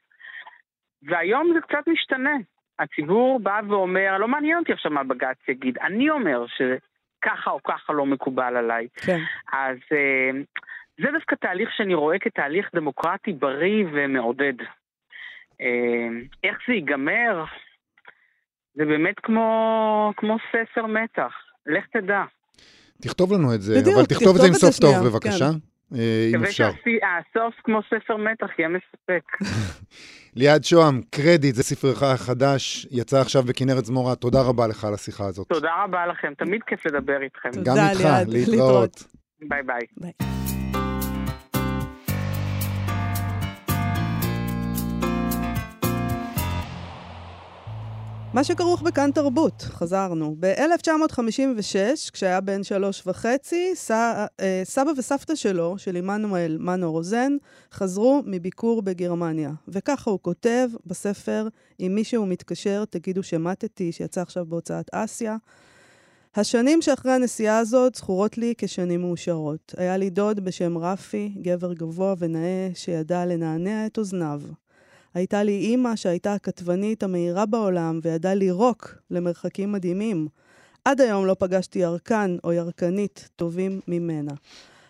והיום זה קצת משתנה. הציבור בא ואומר, לא מעניין אותי עכשיו מה בג"ץ יגיד, אני אומר שככה או ככה לא מקובל עליי. כן. אז אה, זה דווקא תהליך שאני רואה כתהליך דמוקרטי בריא ומעודד. אה, איך זה ייגמר? זה באמת כמו, כמו ספר מתח, לך תדע. תכתוב לנו את זה, בדיוק, אבל תכתוב את זה עם תכתוב סוף טוב, בבקשה, אה, אם מקווה אפשר. שהסוף כמו ספר מתח יהיה מספק. ליעד שוהם, קרדיט, זה ספרך החדש, יצא עכשיו בכנרת זמורה, תודה רבה לך על השיחה הזאת. תודה רבה לכם, תמיד כיף לדבר איתכם. גם איתך, להתראות. ביי ביי. מה שכרוך בכאן תרבות, חזרנו. ב-1956, כשהיה בן שלוש וחצי, ס... אה, סבא וסבתא שלו, של עמנואל מנו רוזן, חזרו מביקור בגרמניה. וככה הוא כותב בספר, אם מישהו מתקשר, תגידו שמטתי, שיצא עכשיו בהוצאת אסיה. השנים שאחרי הנסיעה הזאת זכורות לי כשנים מאושרות. היה לי דוד בשם רפי, גבר גבוה ונאה, שידע לנענע את אוזניו. הייתה לי אימא שהייתה הכתבנית המהירה בעולם וידעה לירוק למרחקים מדהימים. עד היום לא פגשתי ירקן או ירקנית טובים ממנה.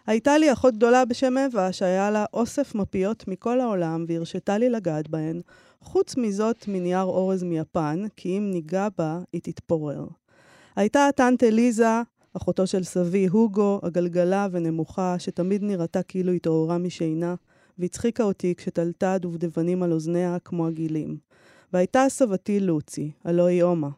הייתה לי אחות גדולה בשם אווה, שהיה לה אוסף מפיות מכל העולם והרשתה לי לגעת בהן, חוץ מזאת מנייר אורז מיפן, כי אם ניגע בה, היא תתפורר. הייתה טאנט אליזה, אחותו של סבי הוגו, עגלגלה ונמוכה, שתמיד נראתה כאילו התעוררה משינה, והצחיקה אותי כשתלתה דובדבנים על אוזניה כמו הגילים. והייתה סבתי לוצי, הלא היא אומה.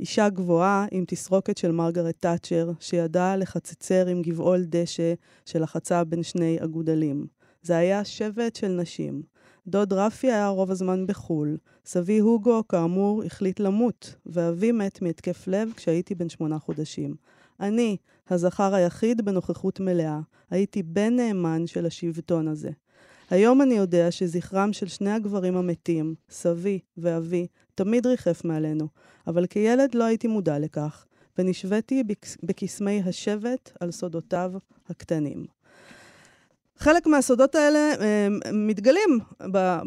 אישה גבוהה עם תסרוקת של מרגרט תאצ'ר, שידעה לחצצר עם גבעול דשא שלחצה בין שני אגודלים. זה היה שבט של נשים. דוד רפי היה רוב הזמן בחו"ל. סבי הוגו, כאמור, החליט למות, ואבי מת מהתקף לב כשהייתי בן שמונה חודשים. אני, הזכר היחיד בנוכחות מלאה, הייתי בן נאמן של השבטון הזה. היום אני יודע שזכרם של שני הגברים המתים, סבי ואבי, תמיד ריחף מעלינו, אבל כילד לא הייתי מודע לכך, ונשוויתי בקסמי השבט על סודותיו הקטנים. חלק מהסודות האלה אה, מתגלים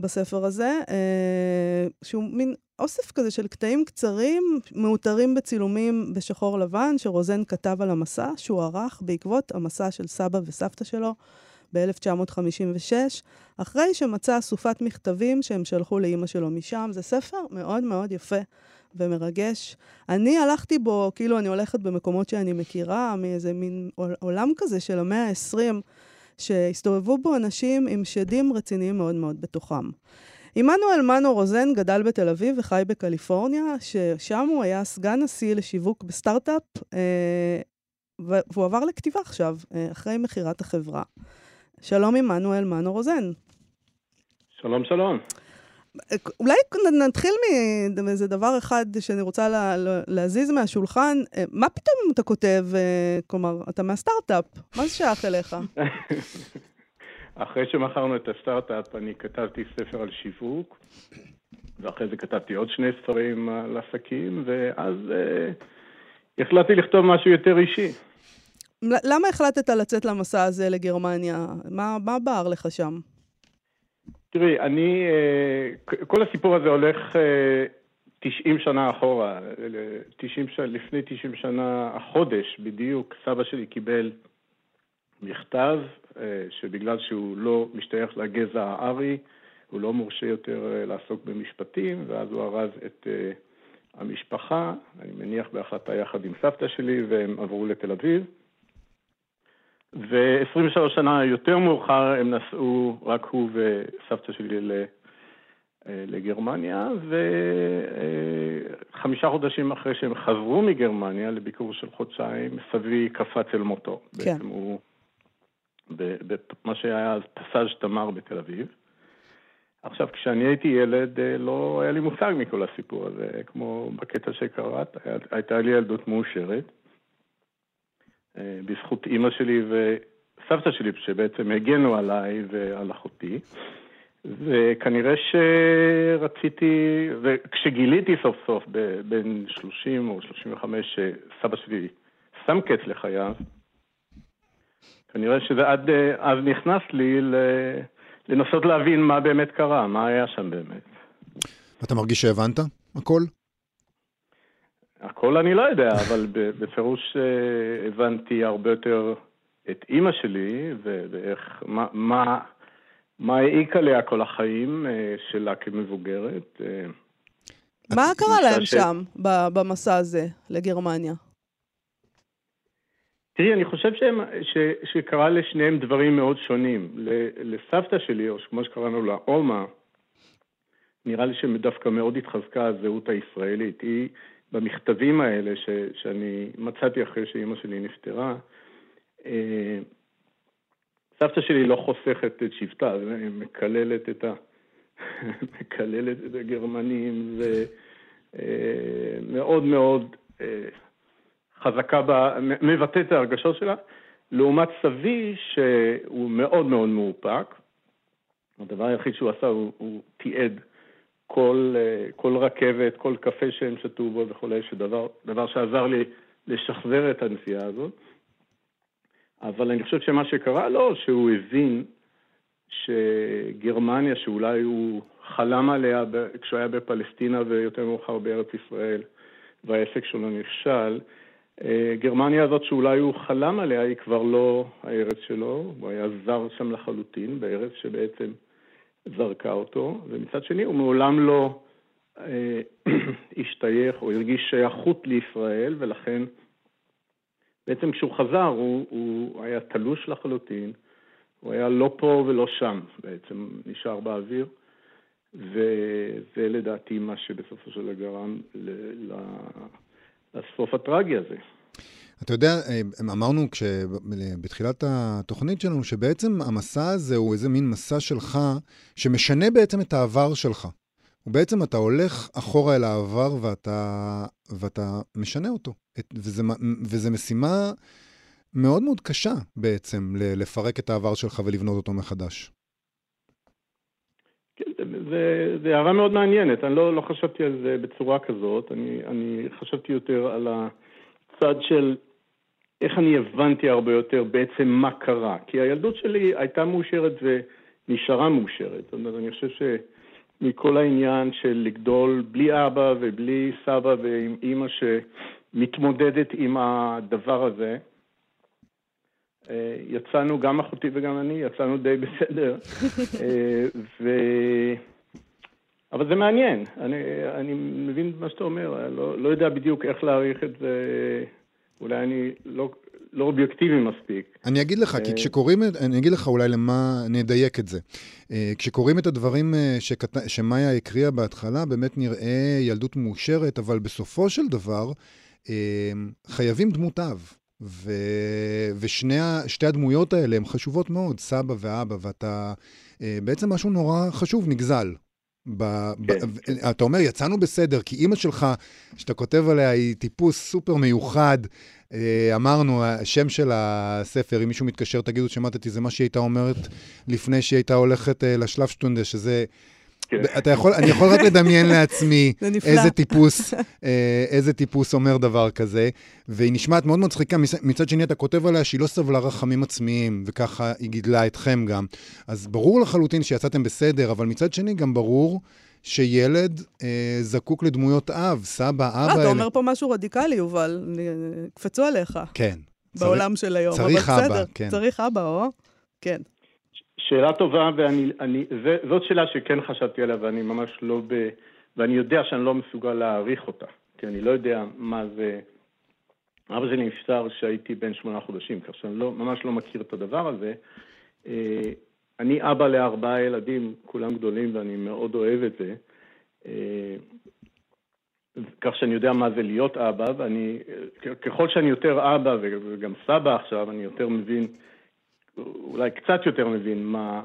בספר הזה, אה, שהוא מין אוסף כזה של קטעים קצרים, מאותרים בצילומים בשחור לבן, שרוזן כתב על המסע, שהוא ערך בעקבות המסע של סבא וסבתא שלו ב-1956, אחרי שמצא אסופת מכתבים שהם שלחו לאימא שלו משם. זה ספר מאוד מאוד יפה ומרגש. אני הלכתי בו, כאילו אני הולכת במקומות שאני מכירה, מאיזה מין עולם כזה של המאה ה-20, שהסתובבו בו אנשים עם שדים רציניים מאוד מאוד בתוכם. עמנואל מנו רוזן גדל בתל אביב וחי בקליפורניה, ששם הוא היה סגן נשיא לשיווק בסטארט-אפ, אה, והוא עבר לכתיבה עכשיו, אה, אחרי מכירת החברה. שלום עמנואל מנו רוזן. שלום, שלום. אולי נתחיל מאיזה דבר אחד שאני רוצה לה, להזיז מהשולחן. אה, מה פתאום אתה כותב, אה, כלומר, אתה מהסטארט-אפ, מה זה שייך אליך? אחרי שמכרנו את הסטארט-אפ, אני כתבתי ספר על שיווק, ואחרי זה כתבתי עוד שני ספרים על עסקים, ואז אה, החלטתי לכתוב משהו יותר אישי. למה החלטת לצאת למסע הזה לגרמניה? מה, מה בער לך שם? תראי, אני, אה, כל הסיפור הזה הולך 90 אה, שנה אחורה. 90, לפני 90 שנה, החודש בדיוק, סבא שלי קיבל מכתב אה, שבגלל שהוא לא משתייך לגזע הארי, הוא לא מורשה יותר לעסוק במשפטים, ואז הוא ארז את המשפחה, אני מניח בהחלטה יחד עם סבתא שלי, והם עברו לתל אביב. ו-23 שנה יותר מאוחר הם נסעו, רק הוא וסבתא שלי אה, לגרמניה, וחמישה חודשים אחרי שהם חזרו מגרמניה לביקור של חודשיים, סבי קפץ אל מותו. כן. בעצם הוא, במה שהיה אז פסאז' תמר בתל אביב. עכשיו, כשאני הייתי ילד, אה, לא היה לי מושג מכל הסיפור הזה, כמו בקטע שקראת, הייתה לי ילדות מאושרת. אה, בזכות אימא שלי וסבתא שלי, שבעצם הגנו עליי ועל אחותי. וכנראה שרציתי, וכשגיליתי סוף סוף בין 30 או 35 שסבא שלי שם קץ לחייו, כנראה שזה עד אז נכנס לי לנסות להבין מה באמת קרה, מה היה שם באמת. אתה מרגיש שהבנת הכל? הכל אני לא יודע, אבל בפירוש אה, הבנתי הרבה יותר את אימא שלי, ואיך, מה, מה, מה העיק עליה כל החיים אה, שלה כמבוגרת. אה. מה קרה להם ש... שם, במסע הזה, לגרמניה? תראי, אני חושב שהם, ש, שקרה לשניהם דברים מאוד שונים. לסבתא שלי, או כמו שקראנו לה, עולמה, נראה לי שדווקא מאוד התחזקה הזהות הישראלית. היא במכתבים האלה ש, שאני מצאתי אחרי שאימא שלי נפטרה, אה, סבתא שלי לא חוסכת את שבטה, היא מקללת את, ה... מקללת את הגרמנים, ומאוד אה, מאוד אה, חזקה, בה, מבטאת את ההרגשות שלה, לעומת סבי, שהוא מאוד מאוד מאופק. הדבר היחיד שהוא עשה, הוא, הוא תיעד כל, אה, כל רכבת, כל קפה שהם שתו בו וכולי, שדבר דבר שעזר לי לשחזר את הנסיעה הזאת. אבל אני חושב שמה שקרה לו, שהוא הבין שגרמניה, שאולי הוא חלם עליה כשהוא היה בפלסטינה ויותר מאוחר בארץ ישראל, והעסק שלו נכשל. אה, גרמניה הזאת שאולי הוא חלם עליה היא כבר לא הארץ שלו, הוא היה זר שם לחלוטין, בארץ שבעצם זרקה אותו, ומצד שני הוא מעולם לא אה, השתייך או הרגיש שייכות לישראל, ולכן בעצם כשהוא חזר הוא, הוא היה תלוש לחלוטין, הוא היה לא פה ולא שם, בעצם נשאר באוויר, וזה לדעתי מה שבסופו של דבר גרם לסוף הטרגי הזה. אתה יודע, אה, אמרנו כש... בתחילת התוכנית שלנו, שבעצם המסע הזה הוא איזה מין מסע שלך, שמשנה בעצם את העבר שלך. ובעצם אתה הולך אחורה אל העבר ואתה, ואתה משנה אותו. את, וזה, וזה משימה מאוד מאוד קשה בעצם, לפרק את העבר שלך ולבנות אותו מחדש. כן, זו הערה מאוד מעניינת. אני לא, לא חשבתי על זה בצורה כזאת. אני, אני חשבתי יותר על הצד של איך אני הבנתי הרבה יותר בעצם מה קרה. כי הילדות שלי הייתה מאושרת ונשארה מאושרת. זאת אומרת, אני חושב שמכל העניין של לגדול בלי אבא ובלי סבא ועם אימא שמתמודדת עם הדבר הזה, אה, יצאנו, גם אחותי וגם אני, יצאנו די בסדר. אה, ו... אבל זה מעניין, אני, אני מבין מה שאתה אומר, לא, לא יודע בדיוק איך להעריך את זה אולי אני לא, לא אובייקטיבי מספיק. אני אגיד לך, כי אה, כשקוראים, אני אגיד לך אולי למה נדייק את זה. אה, כשקוראים את הדברים אה, שקט... שמאיה הקריאה בהתחלה, באמת נראה ילדות מאושרת, אבל בסופו של דבר, חייבים דמות אב. ו... ושתי הדמויות האלה הן חשובות מאוד, סבא ואבא, ואתה... בעצם משהו נורא חשוב נגזל ב, כן, ב, כן. אתה אומר, יצאנו בסדר, כי אימא שלך, שאתה כותב עליה, היא טיפוס סופר מיוחד. אה, אמרנו, השם של הספר, אם מישהו מתקשר, תגידו, שמעתי, זה מה שהיא הייתה אומרת לפני שהיא הייתה הולכת אה, לשלב שטונדה, שזה כן. אתה יכול, אני יכול רק לדמיין לעצמי איזה טיפוס, אה, איזה טיפוס אומר דבר כזה, והיא נשמעת מאוד מצחיקה. מצד שני, אתה כותב עליה שהיא לא סבלה רחמים עצמיים, וככה היא גידלה אתכם גם. אז ברור לחלוטין שיצאתם בסדר, אבל מצד שני גם ברור שילד אה, זקוק לדמויות אב, סבא, אבא. אה, אתה אומר פה משהו רדיקלי, יובל, קפצו עליך. כן. בעולם של היום. צריך אבא, כן. צריך אבא, או? כן. שאלה טובה, ואני, אני, זה, זאת שאלה שכן חשבתי עליה, ואני ממש לא ב... ואני יודע שאני לא מסוגל להעריך אותה, כי אני לא יודע מה זה... אבא שלי נפטר כשהייתי בן שמונה חודשים, כך שאני לא, ממש לא מכיר את הדבר הזה. אה, אני אבא לארבעה ילדים, כולם גדולים, ואני מאוד אוהב את זה. אה, כך שאני יודע מה זה להיות אבא, ואני, ככל שאני יותר אבא וגם סבא עכשיו, אני יותר מבין אולי קצת יותר מבין מה,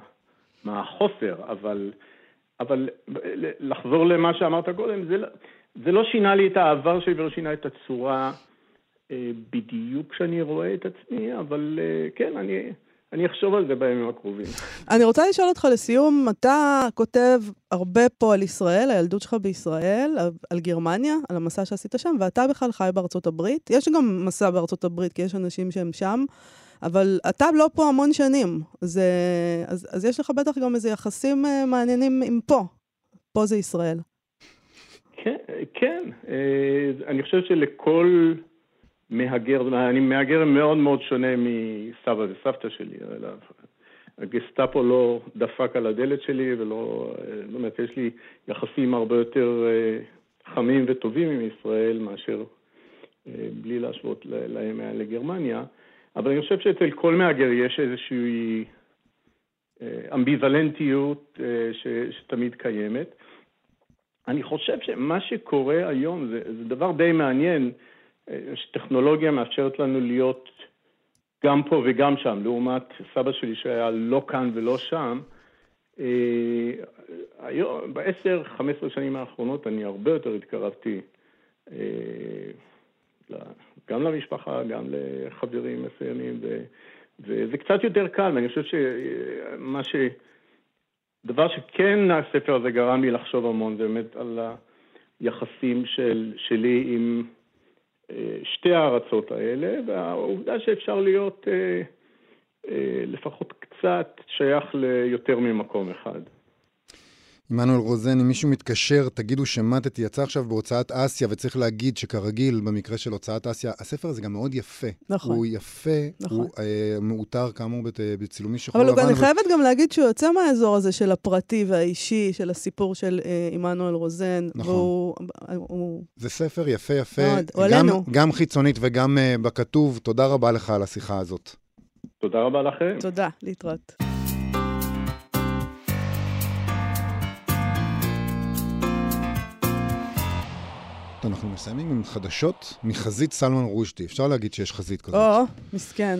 מה החוסר, אבל, אבל לחזור למה שאמרת קודם, זה, לא, זה לא שינה לי את העבר שלי ולא שינה את הצורה אה, בדיוק כשאני רואה את עצמי, אבל אה, כן, אני... אני אחשוב על זה בימים הקרובים. אני רוצה לשאול אותך לסיום, אתה כותב הרבה פה על ישראל, הילדות שלך בישראל, על גרמניה, על המסע שעשית שם, ואתה בכלל חי בארצות הברית. יש גם מסע בארצות הברית, כי יש אנשים שהם שם. אבל אתה לא פה המון שנים, זה, אז, אז יש לך בטח גם איזה יחסים uh, מעניינים עם פה. פה זה ישראל. כן, כן. Uh, אני חושב שלכל מהגר, אני מהגר מאוד מאוד שונה מסבא וסבתא שלי. הגסטאפו לא דפק על הדלת שלי ולא, זאת אומרת, יש לי יחסים הרבה יותר חמים וטובים עם ישראל מאשר, בלי להשוות להם לגרמניה. אבל אני חושב שאצל כל מהגר יש איזושהי אה, אמביוולנטיות אה, ש, שתמיד קיימת. אני חושב שמה שקורה היום זה, זה דבר די מעניין, אה, שטכנולוגיה מאפשרת לנו להיות גם פה וגם שם, לעומת סבא שלי שהיה לא כאן ולא שם. היום, בעשר, חמש עשרה שנים האחרונות אני הרבה יותר התקרבתי גם למשפחה, גם לחברים מסוימים, ו, וזה קצת יותר קל, ואני חושב שמה ש... דבר שכן הספר הזה גרם לי לחשוב המון, זה באמת על היחסים של, שלי עם אה, שתי הארצות האלה, והעובדה שאפשר להיות אה, אה, לפחות קצת שייך ליותר ממקום אחד. עמנואל רוזן, אם מישהו מתקשר, תגידו שמטתי, יצא עכשיו בהוצאת אסיה, וצריך להגיד שכרגיל, במקרה של הוצאת אסיה, הספר הזה גם מאוד יפה. נכון. הוא יפה, נכון. הוא אה, מאותר כאמור בת, בצילומי שחור אבל לבן. אני ו- חייבת גם להגיד שהוא יוצא מהאזור הזה של הפרטי והאישי, של הסיפור של אה, עמנואל רוזן. נכון. והוא... הוא... זה ספר יפה יפה, מאוד, הוא גם, עלינו. גם חיצונית וגם אה, בכתוב. תודה רבה לך על השיחה הזאת. תודה רבה לכם. תודה, להתראות. אנחנו מסיימים עם חדשות מחזית סלמן רושדי. אפשר להגיד שיש חזית כזאת. או, מסכן.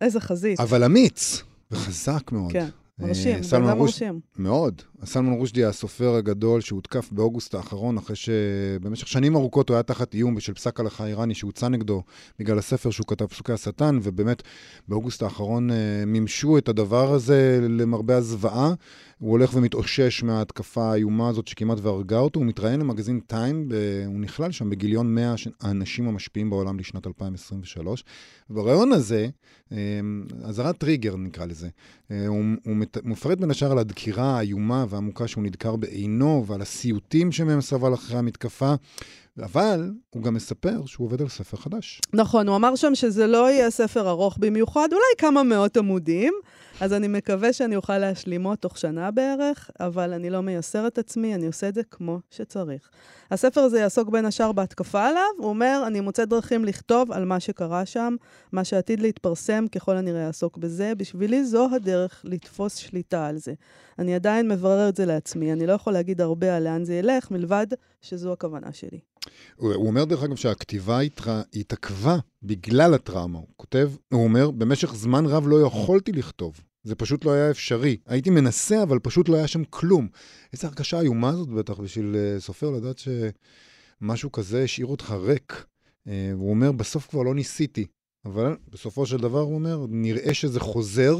איזה חזית. אבל אמיץ וחזק מאוד. כן, אה, מרשים, בן סלמן אדם מרשים. מאוד. סלמן רושדי הסופר הגדול שהותקף באוגוסט האחרון, אחרי שבמשך שנים ארוכות הוא היה תחת איום בשל פסק הלכה איראני שהוצא נגדו בגלל הספר שהוא כתב, פסוקי השטן, ובאמת באוגוסט האחרון אה, מימשו את הדבר הזה למרבה הזוועה. הוא הולך ומתאושש מההתקפה האיומה הזאת שכמעט והרגה אותו. הוא מתראיין למגזין טיים. הוא נכלל שם בגיליון 100 ש- האנשים המשפיעים בעולם לשנת 2023. ובריאיון הזה, אה, אזהרת טריגר נקרא לזה, אה, הוא, הוא מפרט בין השאר על הדקירה האיומה והעמוקה שהוא נדקר בעינו ועל הסיוטים שמהם סבל אחרי המתקפה, אבל הוא גם מספר שהוא עובד על ספר חדש. נכון, הוא אמר שם שזה לא יהיה ספר ארוך במיוחד, אולי כמה מאות עמודים, אז אני מקווה שאני אוכל להשלימו תוך שנה בערך, אבל אני לא מייסר את עצמי, אני עושה את זה כמו שצריך. הספר הזה יעסוק בין השאר בהתקפה עליו, הוא אומר, אני מוצא דרכים לכתוב על מה שקרה שם, מה שעתיד להתפרסם ככל הנראה יעסוק בזה, בשבילי זו הדרך לתפוס שליטה על זה. אני עדיין מברר את זה לעצמי, אני לא יכול להגיד הרבה על לאן זה ילך, מלבד שזו הכוונה שלי. הוא, אומר דרך אגב שהכתיבה. התעכבה בגלל הטראומה. הוא כותב, הוא אומר, במשך זמן רב לא יכולתי לכתוב. זה פשוט לא היה אפשרי. הייתי מנסה, אבל פשוט לא היה שם כלום. איזו הרגשה איומה זאת בטח בשביל uh, סופר לדעת שמשהו כזה השאיר אותך ריק. Uh, והוא אומר, בסוף כבר לא ניסיתי. אבל בסופו של דבר, הוא אומר, נראה שזה חוזר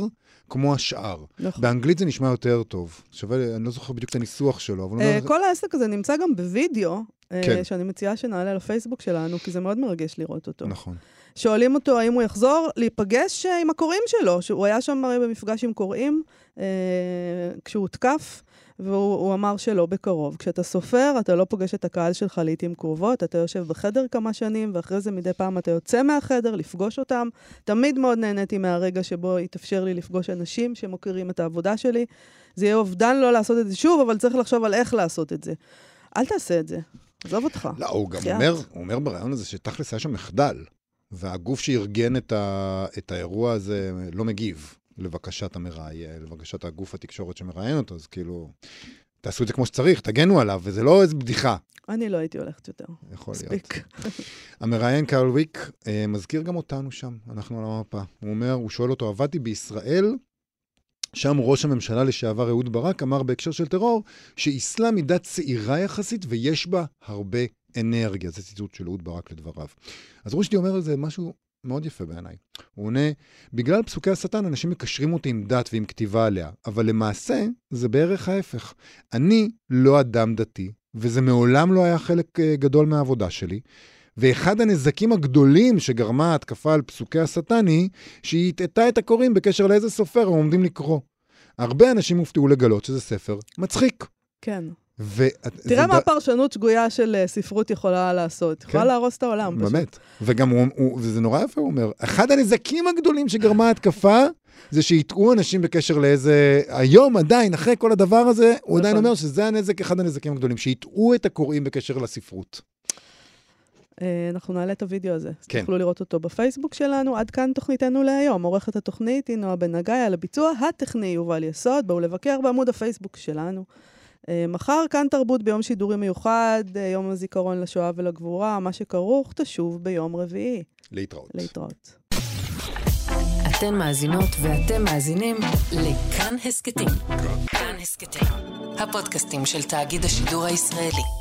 כמו השאר. נכון. באנגלית זה נשמע יותר טוב. שווה, אני לא זוכר בדיוק את הניסוח שלו, אבל הוא אה, אומר... כל העסק הזה נמצא גם בווידאו, אה, כן. שאני מציעה שנעלה לפייסבוק שלנו, כי זה מאוד מרגש לראות אותו. נכון. שואלים אותו האם הוא יחזור להיפגש אה, עם הקוראים שלו, שהוא היה שם הרי במפגש עם קוראים אה, כשהוא הותקף, והוא הוא אמר שלא בקרוב. כשאתה סופר, אתה לא פוגש את הקהל שלך לעיתים קרובות, אתה יושב בחדר כמה שנים, ואחרי זה מדי פעם אתה יוצא מהחדר לפגוש אותם. תמיד מאוד נהניתי מהרגע שבו התאפשר לי לפגוש אנשים שמוכרים את העבודה שלי. זה יהיה אובדן לא לעשות את זה שוב, אבל צריך לחשוב על איך לעשות את זה. אל תעשה את זה, עזוב אותך. לא, הוא גם. אומר, הוא אומר ברעיון הזה שתכלס היה שם מחדל, והגוף שארגן את, ה, את האירוע הזה לא מגיב לבקשת המראיין, לבקשת הגוף התקשורת שמראיין אותו, אז כאילו, תעשו את זה כמו שצריך, תגנו עליו, וזה לא איזה בדיחה. אני לא הייתי הולכת יותר. יכול להיות. המראיין קרל ויק אה, מזכיר גם אותנו שם, אנחנו על המפה. הוא אומר, הוא שואל אותו, עבדתי בישראל, שם ראש הממשלה לשעבר אהוד ברק אמר בהקשר של טרור, שאסלאם היא דת צעירה יחסית ויש בה הרבה אנרגיה. זה ציטוט של אהוד ברק לדבריו. אז רושדי אומר על זה משהו מאוד יפה בעיניי. הוא עונה, בגלל פסוקי השטן אנשים מקשרים אותי עם דת ועם כתיבה עליה, אבל למעשה זה בערך ההפך. אני לא אדם דתי, וזה מעולם לא היה חלק אה, גדול מהעבודה שלי. ואחד הנזקים הגדולים שגרמה ההתקפה על פסוקי השטן היא שהיא הטעתה את הקוראים בקשר לאיזה סופר הם עומדים לקרוא. הרבה אנשים הופתעו לגלות שזה ספר מצחיק. כן. ואת- תראה מה ד- פרשנות שגויה של אה, ספרות יכולה לעשות. יכולה כן. להרוס את העולם פשוט. באמת. וגם הוא, הוא, וזה נורא יפה, הוא אומר, אחד הנזקים הגדולים שגרמה ההתקפה, זה שהטעו אנשים בקשר לאיזה... היום עדיין, אחרי כל הדבר הזה, הוא עדיין נכון. אומר שזה הנזק, אחד הנזקים הגדולים, שהטעו את הקוראים בקשר לספרות. אה, אנחנו נעלה את הוידאו הזה. אז כן. תוכלו לראות אותו בפייסבוק שלנו. עד כאן תוכניתנו להיום. עורכת התוכנית היא נועה בן נגי, על הביצוע הטכני יובל יסוד. בואו לבקר בעמוד הפייסבוק שלנו. אה, מחר כאן תרבות ביום שידורי מיוחד, אה, יום הזיכרון לשואה ולגבורה, מה שכרוך תשוב ביום רביעי. להתראות. להתראות. אתן מאזינות ואתם מאזינים לכאן הסכתים. כאן הסכתים, הפודקאסטים של תאגיד השידור הישראלי.